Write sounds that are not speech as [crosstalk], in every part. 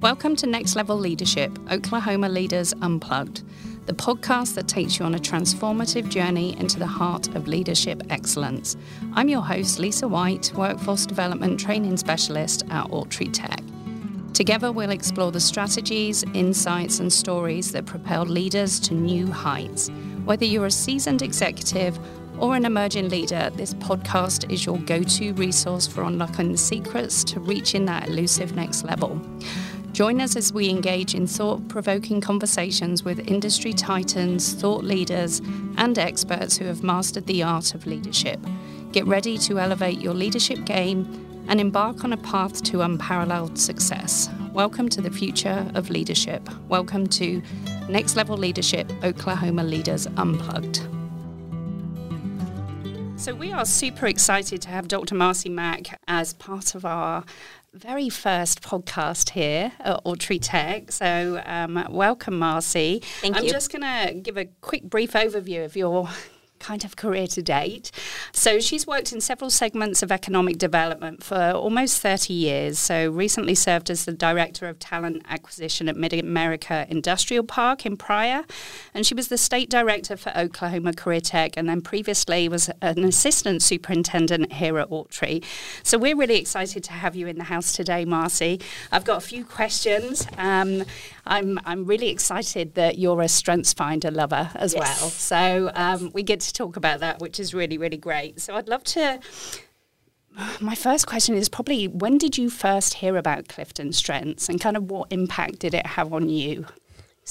Welcome to Next Level Leadership, Oklahoma Leaders Unplugged, the podcast that takes you on a transformative journey into the heart of leadership excellence. I'm your host, Lisa White, Workforce Development Training Specialist at Autry Tech. Together, we'll explore the strategies, insights, and stories that propel leaders to new heights. Whether you're a seasoned executive or an emerging leader, this podcast is your go to resource for unlocking the secrets to reaching that elusive next level. Join us as we engage in thought provoking conversations with industry titans, thought leaders, and experts who have mastered the art of leadership. Get ready to elevate your leadership game and embark on a path to unparalleled success. Welcome to the future of leadership. Welcome to Next Level Leadership Oklahoma Leaders Unplugged. So, we are super excited to have Dr. Marcie Mack as part of our very first podcast here at Autry Tech. So, um, welcome, Marcie. Thank I'm you. just going to give a quick, brief overview of your kind of career to date. So she's worked in several segments of economic development for almost 30 years. So recently served as the director of talent acquisition at Mid America Industrial Park in Pryor, and she was the state director for Oklahoma Career Tech, and then previously was an assistant superintendent here at Autry. So we're really excited to have you in the house today, Marcie. I've got a few questions. Um, I'm I'm really excited that you're a Strengths Finder lover as Yes. well. So um, we get to talk about that, which is really really great. So I'd love to. My first question is probably when did you first hear about Clifton Strengths and kind of what impact did it have on you?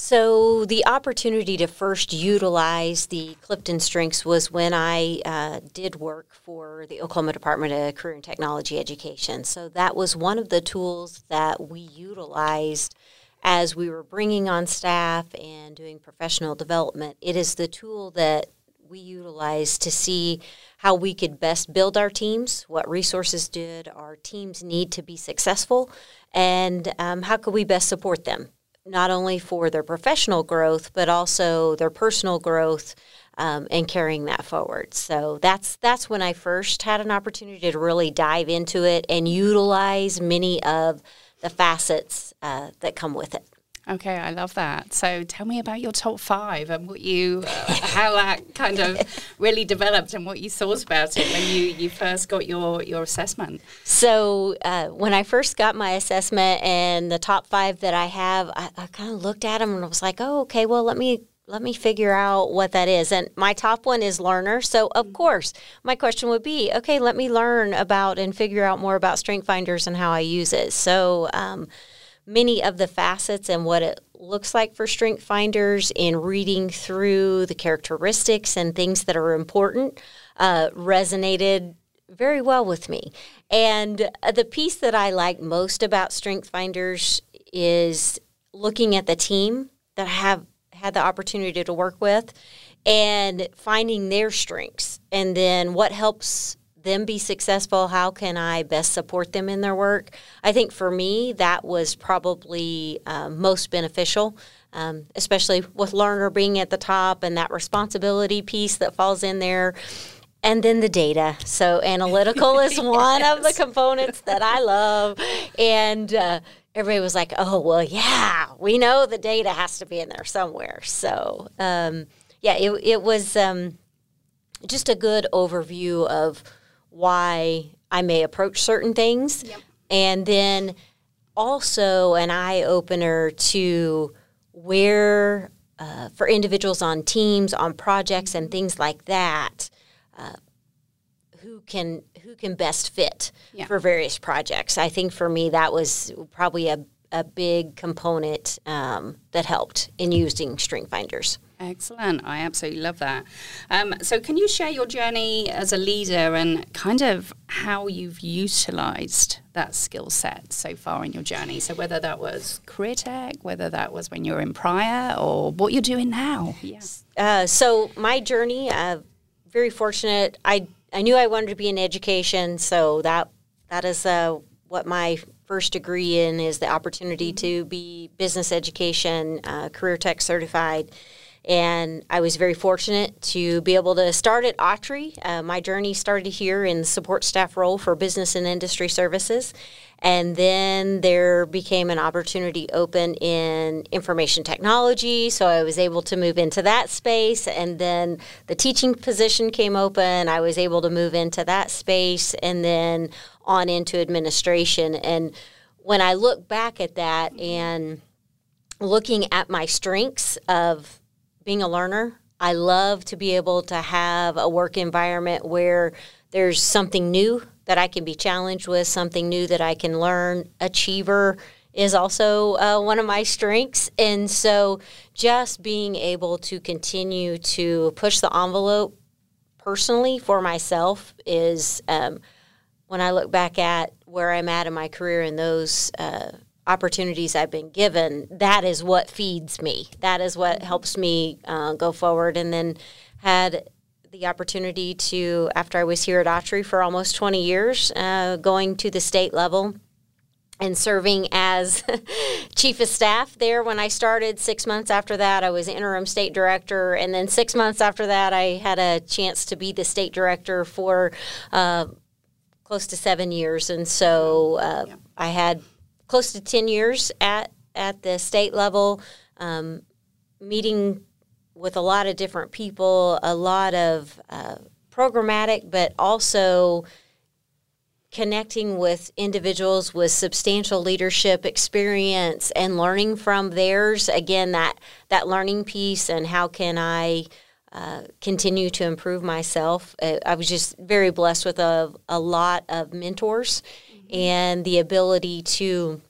So the opportunity to first utilize the Clifton Strengths was when I uh, did work for the Oklahoma Department of Career and Technology Education. So that was one of the tools that we utilized as we were bringing on staff and doing professional development. It is the tool that we utilized to see how we could best build our teams, what resources did our teams need to be successful, and um, how could we best support them not only for their professional growth but also their personal growth um, and carrying that forward. So that's that's when I first had an opportunity to really dive into it and utilize many of the facets uh, that come with it. Okay, I love that. So tell me about your top five and what you, uh, how that kind of [laughs] really developed and what you thought about it when you, you first got your, your assessment. So uh, when I first got my assessment and the top five that I have, I, I kind of looked at them and I was like, oh, okay, well, let me let me figure out what that is. And my top one is learner. So of course, my question would be, okay, let me learn about and figure out more about Strength Finders and how I use it. So. Um, many of the facets and what it looks like for strength finders in reading through the characteristics and things that are important uh, resonated very well with me. And uh, the piece that I like most about strength finders is looking at the team that I have had the opportunity to work with and finding their strengths and then what helps them be successful how can i best support them in their work? I think for me that was probably um, most beneficial um, especially with learner being at the top and that responsibility piece that falls in there. And then the data. So analytical is [laughs] one of the components that i love. And uh, everybody was like oh well yeah we know the data has to be in there somewhere. So um, yeah it, it was um, just a good overview of why I may approach certain things. And then also an eye opener to where, uh, for individuals on teams, on projects, and things like that, uh, who can who can best fit Yeah. for various projects. I think for me that was probably a, a big component um, that helped in using Strength Finders. Excellent. I absolutely love that. Um, so, can you share your journey as a leader and kind of how you've utilized that skill set so far in your journey? So, whether that was career tech, whether that was when you were in Pryor, or what you're doing now. Yes. Uh, so my journey, uh, very fortunate. I I knew I wanted to be in education, so that that is uh, what my first degree in is the opportunity to be business education, uh, career tech certified, And I was very fortunate to be able to start at Autry. Uh, my journey started here in support staff role for business and industry services. And then there became an opportunity open in information technology. So I was able to move into that space. And then the teaching position came open. I was able to move into that space and then on into administration. And when I look back at that and looking at my strengths of being a learner, I love to be able to have a work environment where there's something new that I can be challenged with, something new that I can learn. Achiever is also uh, one of my strengths. And so just being able to continue to push the envelope personally for myself is um, when I look back at where I'm at in my career and those. Uh, opportunities I've been given, that is what feeds me. That is what helps me uh, go forward. And then had the opportunity to, after I was here at Autry for almost 20 years, uh, going to the state level and serving as [laughs] chief of staff there when I started. Six months after that, I was interim state director. And then six months after that, I had a chance to be the state director for uh, close to seven years. And so uh, yeah. I had close to 10 years at, at the state level, um, meeting with a lot of different people, a lot of uh, programmatic, but also connecting with individuals with substantial leadership experience and learning from theirs. Again, that that learning piece and how can I uh, continue to improve myself. Uh, I was just very blessed with a, a lot of mentors. And the ability to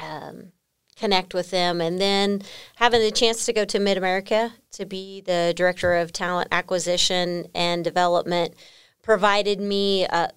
um, connect with them. And then having the chance to go to Mid America to be the director of talent acquisition and development provided me uh,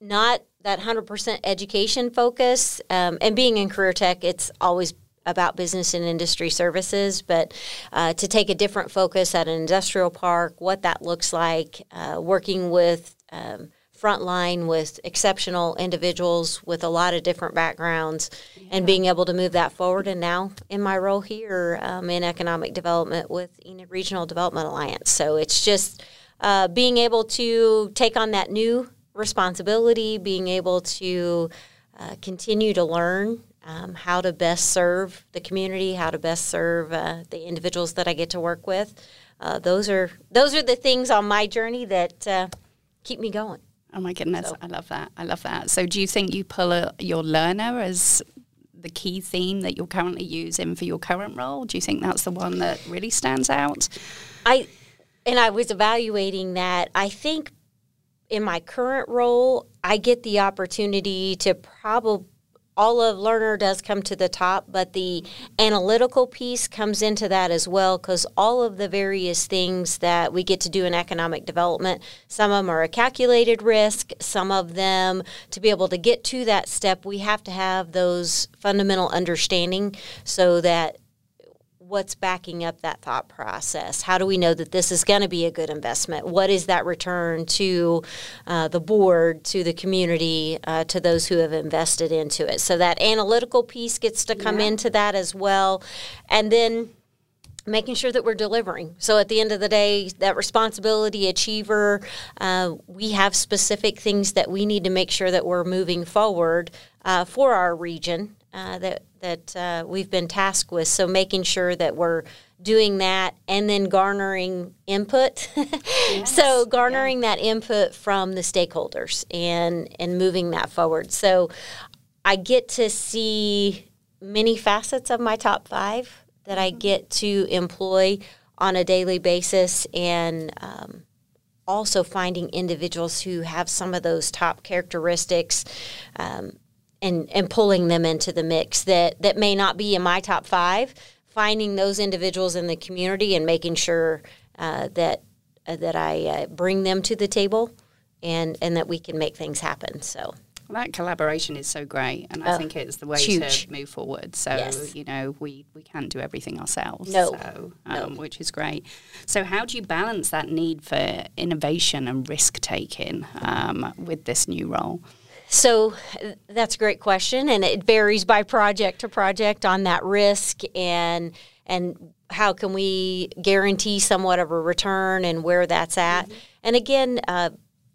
not that 100% education focus. Um, and being in career tech, it's always about business and industry services, but uh, to take a different focus at an industrial park, what that looks like, uh, working with um, frontline with exceptional individuals with a lot of different backgrounds yeah. and being able to move that forward. And now in my role here um, in economic development with Enid Regional Development Alliance. So it's just uh, being able to take on that new responsibility, being able to uh, continue to learn um, how to best serve the community, how to best serve uh, the individuals that I get to work with. Uh, those are those are the things on my journey that uh, keep me going. Oh my goodness, so. I love that. I love that. So, do you think you pull a, your learner as the key theme that you're currently using for your current role? Do you think that's the one that really stands out? I and I was evaluating that. I think in my current role, I get the opportunity to probably all of learner does come to the top, but the analytical piece comes into that as well because all of the various things that we get to do in economic development, some of them are a calculated risk, some of them to be able to get to that step, we have to have those fundamental understanding so that what's backing up that thought process? How do we know that this is going to be a good investment? What is that return to uh, the board, to the community, uh, to those who have invested into it? So that analytical piece gets to come yeah. into that as well. And then making sure that we're delivering. So at the end of the day, that responsibility achiever, uh, we have specific things that we need to make sure that we're moving forward uh, for our region uh, that that uh, we've been tasked with. So making sure that we're doing that and then garnering input. [laughs] yes. so garnering yeah. that input from the stakeholders and and moving that forward. So I get to see many facets of my top five that I mm-hmm. get to employ on a daily basis and um, also finding individuals who have some of those top characteristics um, and and pulling them into the mix that that may not be in my top five. Finding those individuals in the community and making sure uh, that uh, that I uh, bring them to the table, and and that we can make things happen. So. Well, that collaboration is so great, and I oh, think it's the way to move forward. So yes. you know, we we can't do everything ourselves. No, so, um, no. which is great. So how do you balance that need for innovation and risk taking um, with this new role? So that's a great question, and it varies by project to project on that risk and and how can we guarantee somewhat of a return and where that's at? Mm-hmm. And again, uh,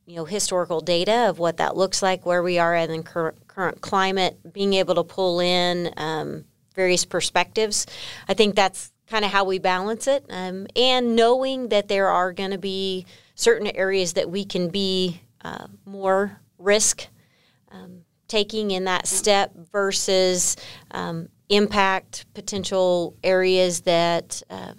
you know, historical data of what that looks like, where we are in the current, current climate, being able to pull in um, various perspectives. I think that's kind of how we balance it, um, and knowing that there are going to be certain areas that we can be uh, more risk um, taking in that step versus um, impact potential areas that uh,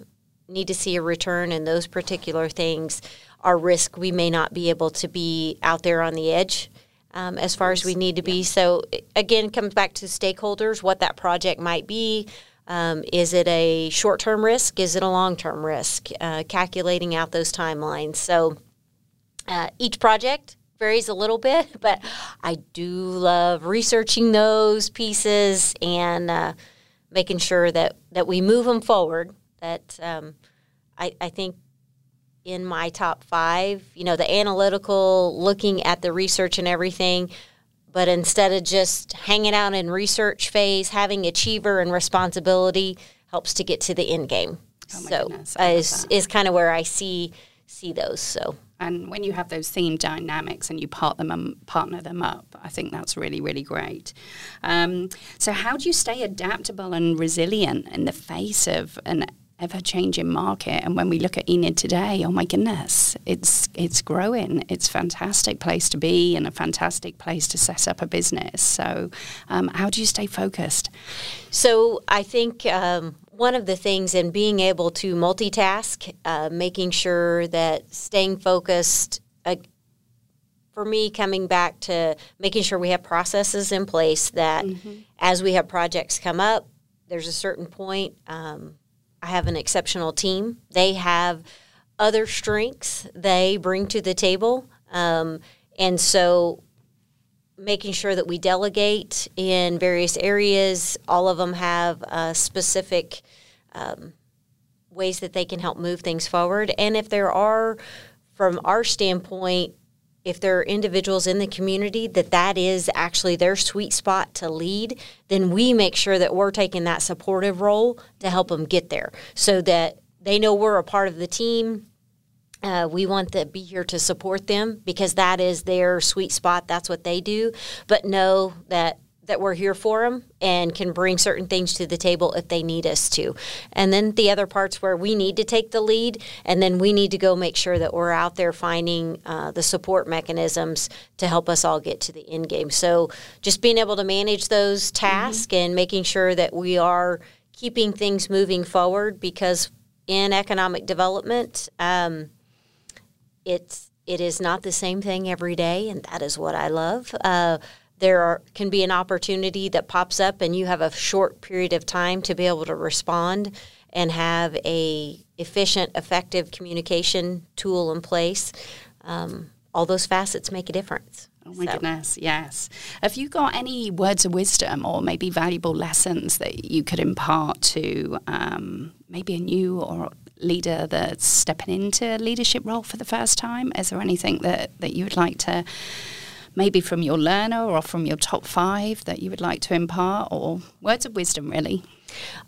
need to see a return and those particular things are risk we may not be able to be out there on the edge um, as far as we need to be. So again comes back to stakeholders what that project might be. Um, is it a short-term risk? Is it a long-term risk? Uh, calculating out those timelines. So uh, each project varies a little bit, [laughs] but I do love researching those pieces and uh, making sure that, that we move them forward. That um, I, I think in my top five, you know, the analytical, looking at the research and everything, but instead of just hanging out in research phase, having achiever and responsibility helps to get to the end game. Oh so goodness, is is kind of where I see see those. So and when you have those theme dynamics and you part them um, partner them up, I think that's really really great. Um, so how do you stay adaptable and resilient in the face of an ever changing market. And when we look at Enid today, oh my goodness, it's it's growing. It's a fantastic place to be and a fantastic place to set up a business. So, um, how do you stay focused? So I think um, one of the things in being able to multitask, uh, making sure that staying focused, uh, for me, coming back to making sure we have processes in place that mm-hmm. as we have projects come up, there's a certain point. Um, I have an exceptional team. They have other strengths they bring to the table. Um, and so making sure that we delegate in various areas. All of them have uh, specific um, ways that they can help move things forward. And if there are, from our standpoint, if there are individuals in the community that that is actually their sweet spot to lead, then we make sure that we're taking that supportive role to help them get there so that they know we're a part of the team uh, we want to be here to support them because that is their sweet spot. That's what they do. But know that that we're here for them and can bring certain things to the table if they need us to. And then the other parts where we need to take the lead, and then we need to go make sure that we're out there finding uh, the support mechanisms to help us all get to the end game. So just being able to manage those tasks mm-hmm. and making sure that we are keeping things moving forward because in economic development. Um, it's it is not the same thing every day, and that is what I love. Uh, there are, can be an opportunity that pops up, and you have a short period of time to be able to respond and have a efficient, effective communication tool in place. Um, all those facets make a difference. Oh my so. goodness, yes. Have you got any words of wisdom or maybe valuable lessons that you could impart to um, maybe a new or leader that's stepping into a leadership role for the first time? Is there anything that, that you would like to, maybe from your learner or from your top five, that you would like to impart, or words of wisdom, really?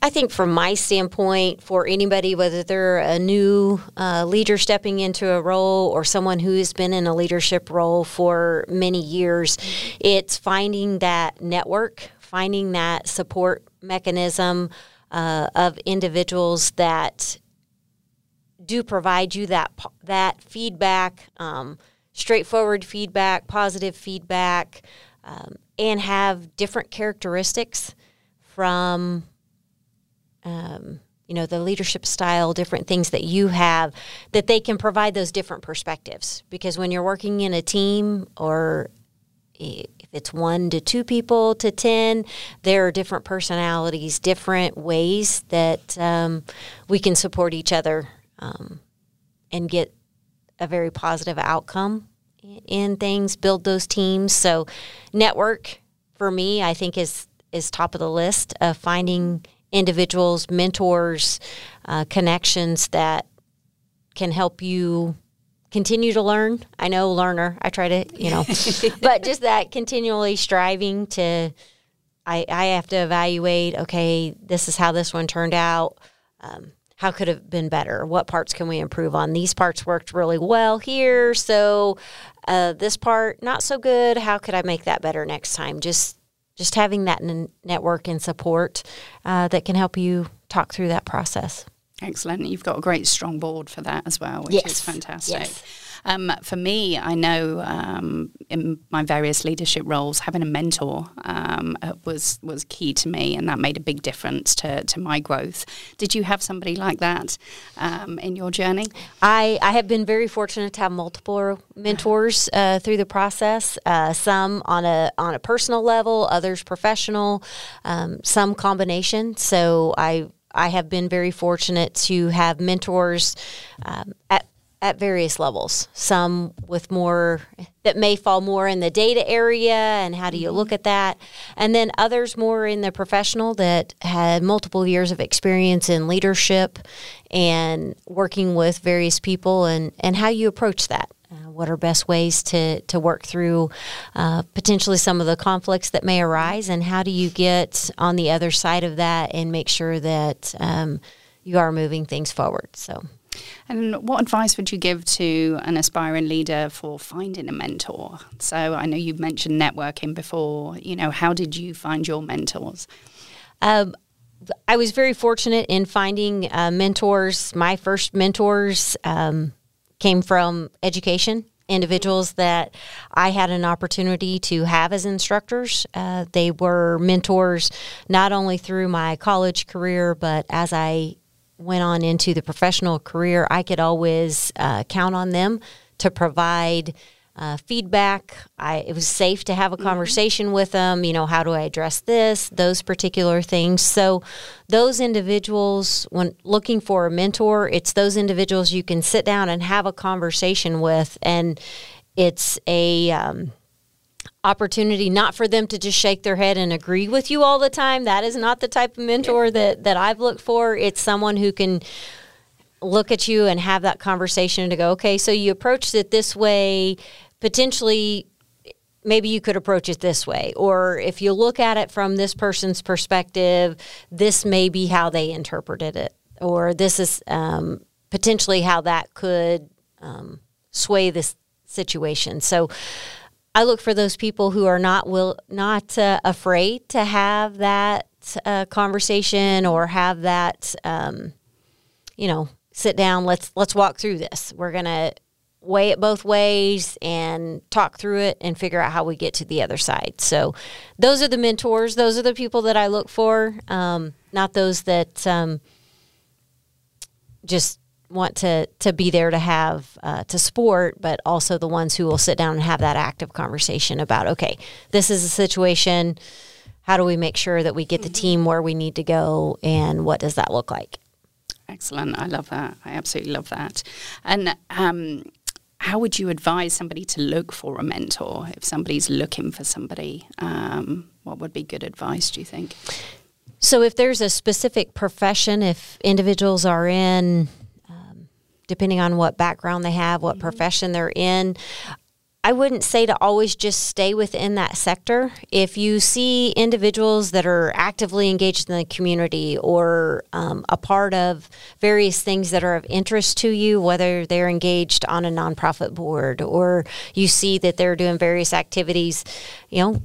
I think, from my standpoint, for anybody, whether they're a new uh, leader stepping into a role or someone who has been in a leadership role for many years, it's finding that network, finding that support mechanism uh, of individuals that do provide you that that feedback, um, straightforward feedback, positive feedback, um, and have different characteristics from um, you know the leadership style, different things that you have that they can provide those different perspectives. Because when you're working in a team or if it's one to two people to 10, there are different personalities, different ways that um, we can support each other um, and get a very positive outcome in things, build those teams. So, network for me, I think is is top of the list of finding individuals, mentors, uh, connections that can help you continue to learn. I know learner. I try to, you know, [laughs] but just that continually striving to. I, I have to evaluate. Okay, this is how this one turned out. Um, how could have been better? What parts can we improve on? These parts worked really well here, so uh, this part not so good. How could I make that better next time? Just just having that n- network and support uh, that can help you talk through that process. Excellent. You've got a great strong board for that as well, which yes. is fantastic. Yes. Um, for me, I know um, in my various leadership roles, having a mentor um, uh, was was key to me, and that made a big difference to, to my growth. Did you have somebody like that um, in your journey? I, I have been very fortunate to have multiple mentors uh, through the process. Uh, some on a on a personal level, others professional, um, some combination. So I I have been very fortunate to have mentors um, at at various levels. Some with more that may fall more in the data area and how do you look at that, and then others more in the professional that had multiple years of experience in leadership and working with various people and and how you approach that. Uh, what are best ways to, to work through uh, potentially some of the conflicts that may arise, and how do you get on the other side of that and make sure that um, you are moving things forward? So, and what advice would you give to an aspiring leader for finding a mentor? So I know you've mentioned networking before. You know, how did you find your mentors? Um, I was very fortunate in finding uh, mentors. My first mentors um, came from education. Individuals that I had an opportunity to have as instructors. Uh, they were mentors not only through my college career, but as I went on into the professional career, I could always uh, count on them to provide uh, feedback. I, it was safe to have a conversation mm-hmm. with them. You know, how do I address this? Those particular things. So, those individuals, when looking for a mentor, it's those individuals you can sit down and have a conversation with, and it's a um, opportunity not for them to just shake their head and agree with you all the time. That is not the type of mentor that that I've looked for. It's someone who can look at you and have that conversation to go, okay, so you approached it this way, potentially maybe you could approach it this way. Or if you look at it from this person's perspective, this may be how they interpreted it. Or this is um, potentially how that could um, sway this situation. So I look for those people who are not will not uh, afraid to have that uh, conversation or have that, um, you know, sit down. Let's let's walk through this. We're gonna weigh it both ways and talk through it and figure out how we get to the other side. So, those are the mentors. Those are the people that I look for. Um, not those that um, just want to to be there to have uh, to sport, but also the ones who will sit down and have that active conversation about okay, this is a situation. How do we make sure that we get the team where we need to go, and what does that look like? Excellent. I love that. I absolutely love that. And um, how would you advise somebody to look for a mentor if somebody's looking for somebody? Um, what would be good advice? Do you think? So, if there's a specific profession, if individuals are in depending on what background they have, what mm-hmm. profession they're in. I wouldn't say to always just stay within that sector. If you see individuals that are actively engaged in the community or um, a part of various things that are of interest to you, whether they're engaged on a nonprofit board or you see that they're doing various activities, you know,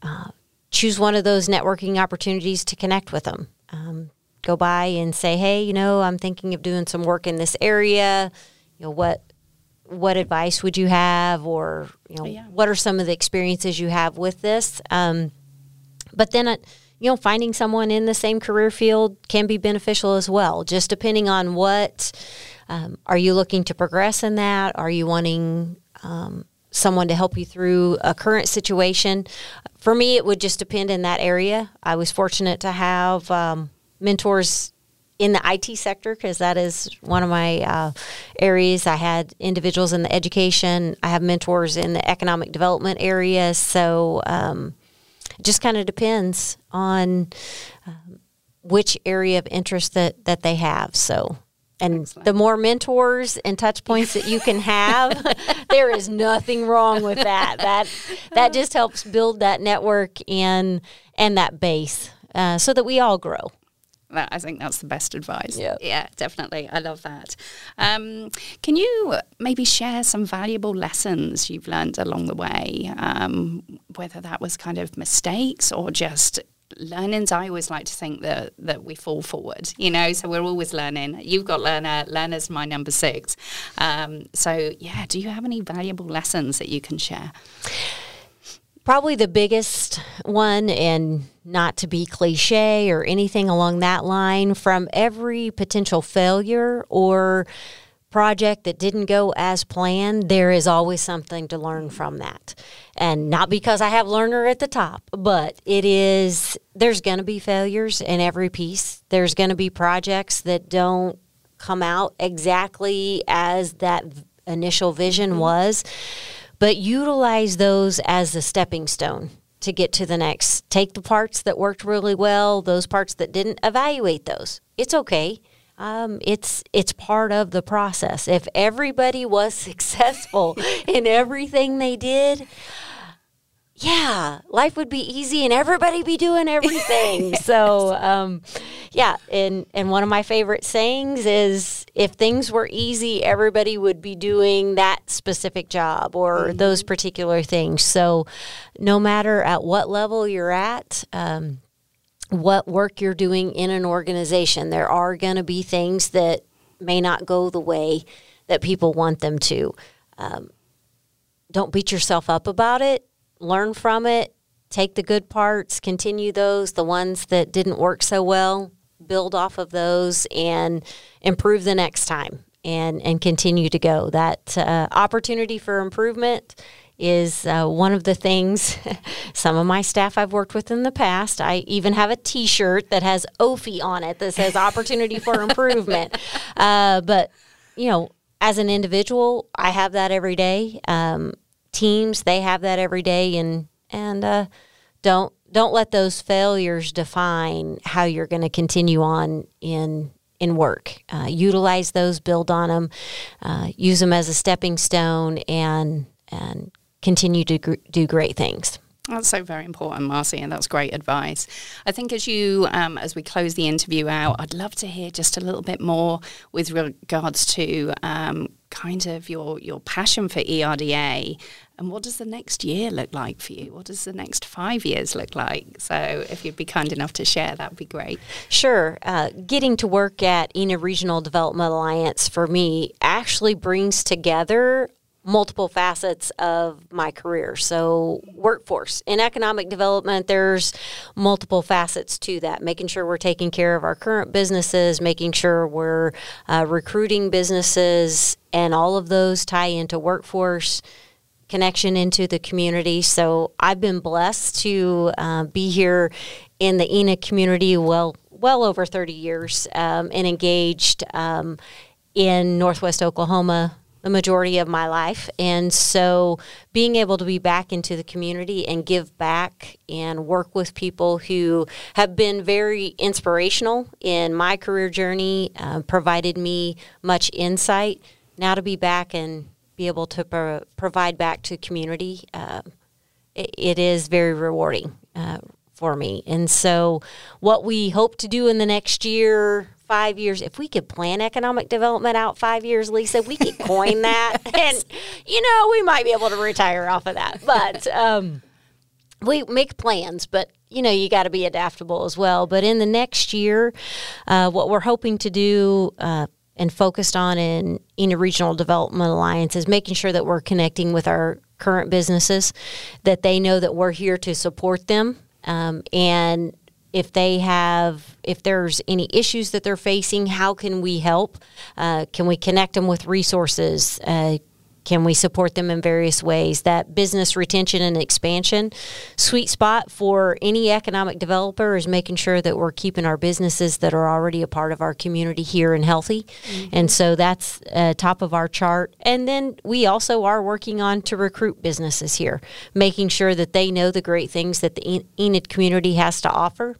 uh, choose one of those networking opportunities to connect with them. Um, go by and say, "Hey, you know, I'm thinking of doing some work in this area. You know, what what advice would you have, or you know, yeah. what are some of the experiences you have with this?" Um, but then, uh, you know, finding someone in the same career field can be beneficial as well. Just depending on what um, are you looking to progress in that? Are you wanting um, someone to help you through a current situation? For me, it would just depend in that area. I was fortunate to have um, mentors in the IT sector because that is one of my uh, areas. I had individuals in the education. I have mentors in the economic development area. So um, it just kind of depends on um, which area of interest that that they have. So. And Excellent. the more mentors and touch points that you can have, [laughs] there is nothing wrong with that. That that just helps build that network and and that base uh, so that we all grow. That, I think that's the best advice. Yep. Yeah, definitely. I love that. Um, can you maybe share some valuable lessons you've learned along the way, um, whether that was kind of mistakes or just learnings i always like to think that that we fall forward you know so we're always learning you've got learner learner's my number six um, so yeah do you have any valuable lessons that you can share Probably the biggest one, and not to be cliche or anything along that line, from every potential failure or project that didn't go as planned, there is always something to learn from that. And not because I have learner at the top, but it is, there's going to be failures in every piece. There's going to be projects that don't come out exactly as that initial vision was but utilize those as a stepping stone to get to the next. Take the parts that worked really well, those parts that didn't, evaluate those. It's okay. Um, it's it's part of the process. If everybody was [laughs] successful in everything they did, yeah, life would be easy and everybody be doing everything. [laughs] yes. So, um, yeah, and and one of my favorite sayings is if things were easy, everybody would be doing that specific job or mm-hmm. those particular things. So, no matter at what level you're at, um, what work you're doing in an organization, there are going to be things that may not go the way that people want them to. Um, don't beat yourself up about it learn from it, take the good parts, continue those, the ones that didn't work so well, build off of those and improve the next time and and continue to go. That uh, opportunity for improvement is uh, one of the things [laughs] some of my staff I've worked with in the past. I even have a T-shirt that has OFI on it that says "Opportunity for [laughs] Improvement." Uh, but you know, as an individual, I have that every day. Um, teams they have that every day and and uh, don't don't let those failures define how you're going to continue on in in work. Uh, utilize those, build on them, uh, use them as a stepping stone, and and continue to gr- do great things. That's so very important, Marcie, and that's great advice. I think as you, um, as we close the interview out, I'd love to hear just a little bit more with regards to um, kind of your your passion for ERDA, and what does the next year look like for you? What does the next five years look like? So, if you'd be kind enough to share, that would be great. Sure. Uh, getting to work at Enid Regional Development Alliance for me actually brings together multiple facets of my career. So, workforce in economic development, there's multiple facets to that. Making sure we're taking care of our current businesses, making sure we're uh, recruiting businesses, and all of those tie into workforce connection into the community. So, I've been blessed to uh, be here in the Enid community well well over 30 years um, and engaged um, in Northwest Oklahoma the majority of my life. And so being able to be back into the community and give back and work with people who have been very inspirational in my career journey, uh, provided me much insight. Now to be back and be able to pro- provide back to community, uh, it, it is very rewarding. Uh, for me. And so, what we hope to do in the next year, five years, if we could plan economic development out five years, Lisa, we could coin that. [laughs] and, you know, we might be able to retire off of that. But um, we make plans, but you know, you got to be adaptable as well. But in the next year, uh, what we're hoping to do uh, and focused on in in a regional development alliance is making sure that we're connecting with our current businesses, that they know that we're here to support them, um, and if they have if there's any issues that they're facing how can we help? Uh, can we connect them with resources? Uh, can we support them in various ways? That business retention and expansion sweet spot for any economic developer is making sure that we're keeping our businesses that are already a part of our community here and healthy. Mm-hmm. and so that's uh, top of our chart. And then we also are working on to recruit businesses here making sure that they know the great things that the enid community has to offer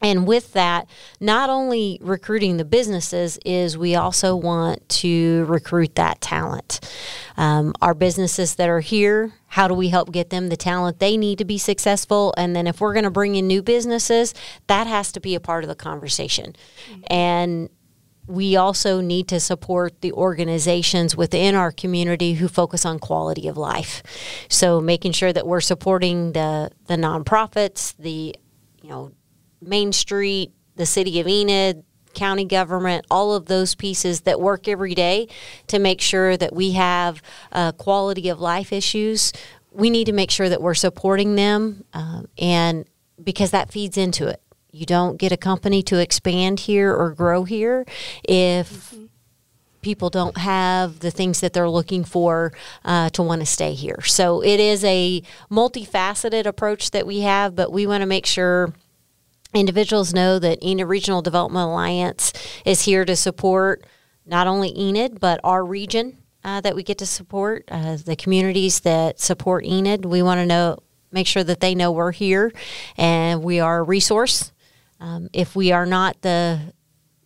and with that, not only recruiting the businesses, is we also want to recruit that talent. Um, our businesses that are here, how do we help get them the talent they need to be successful? And then if we're going to bring in new businesses, that has to be a part of the conversation. Mm-hmm. And we also need to support the organizations within our community who focus on quality of life. So making sure that we're supporting the the nonprofits, the you know Main Street, the city of Enid, county government, all of those pieces that work every day to make sure that we have uh, quality of life issues. We need to make sure that we're supporting them, um, and because that feeds into it. You don't get a company to expand here or grow here if mm-hmm. people don't have the things that they're looking for uh, to want to stay here. So it is a multifaceted approach that we have, but we want to make sure individuals know that Enid Regional Development Alliance is here to support not only Enid, but our region uh, that we get to support, uh, the communities that support Enid. We want to know, make sure that they know we're here and we are a resource um, if we are not the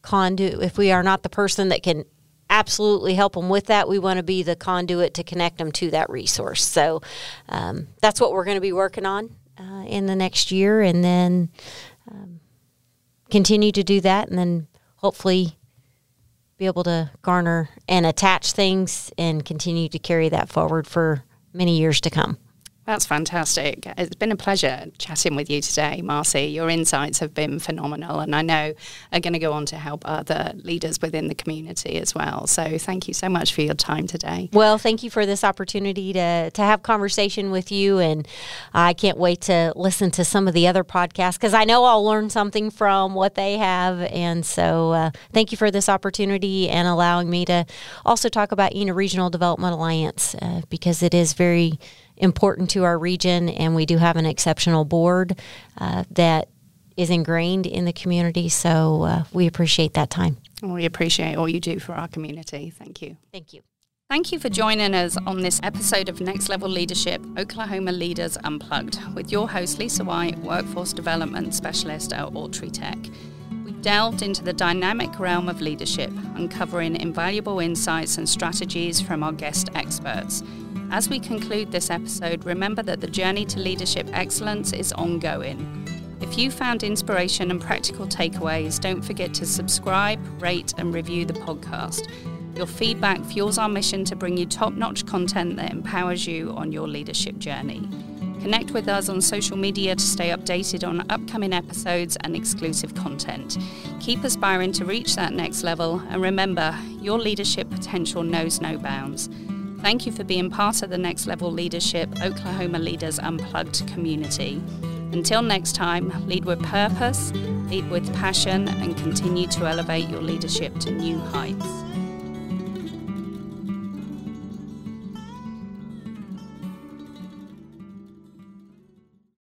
conduit, if we are not the person that can absolutely help them with that, we want to be the conduit to connect them to that resource. So um, that's what we're going to be working on uh, in the next year, and then continue to do that, and then hopefully be able to garner and attach things and continue to carry that forward for many years to come. That's fantastic. It's been a pleasure chatting with you today, Marcie. Your insights have been phenomenal, and I know are going to go on to help other leaders within the community as well. So, thank you so much for your time today. Well, thank you for this opportunity to to have conversation with you, and I can't wait to listen to some of the other podcasts because I know I'll learn something from what they have. And so, uh, thank you for this opportunity and allowing me to also talk about Enid Regional Development Alliance uh, because it is very important to our region, and we do have an exceptional board uh, that is ingrained in the community. So uh, we appreciate that time. We appreciate all you do for our community. Thank you. Thank you. Thank you for joining us on this episode of Next Level Leadership Oklahoma Leaders Unplugged with your host, Lisa White, Workforce Development Specialist at Autry Tech. We delved into the dynamic realm of leadership, uncovering invaluable insights and strategies from our guest experts. As we conclude this episode, remember that the journey to leadership excellence is ongoing. If you found inspiration and practical takeaways, don't forget to subscribe, rate, and review the podcast. Your feedback fuels our mission to bring you top notch content that empowers you on your leadership journey. Connect with us on social media to stay updated on upcoming episodes and exclusive content. Keep aspiring to reach that next level, and remember, your leadership potential knows no bounds. Thank you for being part of the Next Level Leadership Oklahoma Leaders Unplugged community. Until next time, lead with purpose, lead with passion, and continue to elevate your leadership to new heights.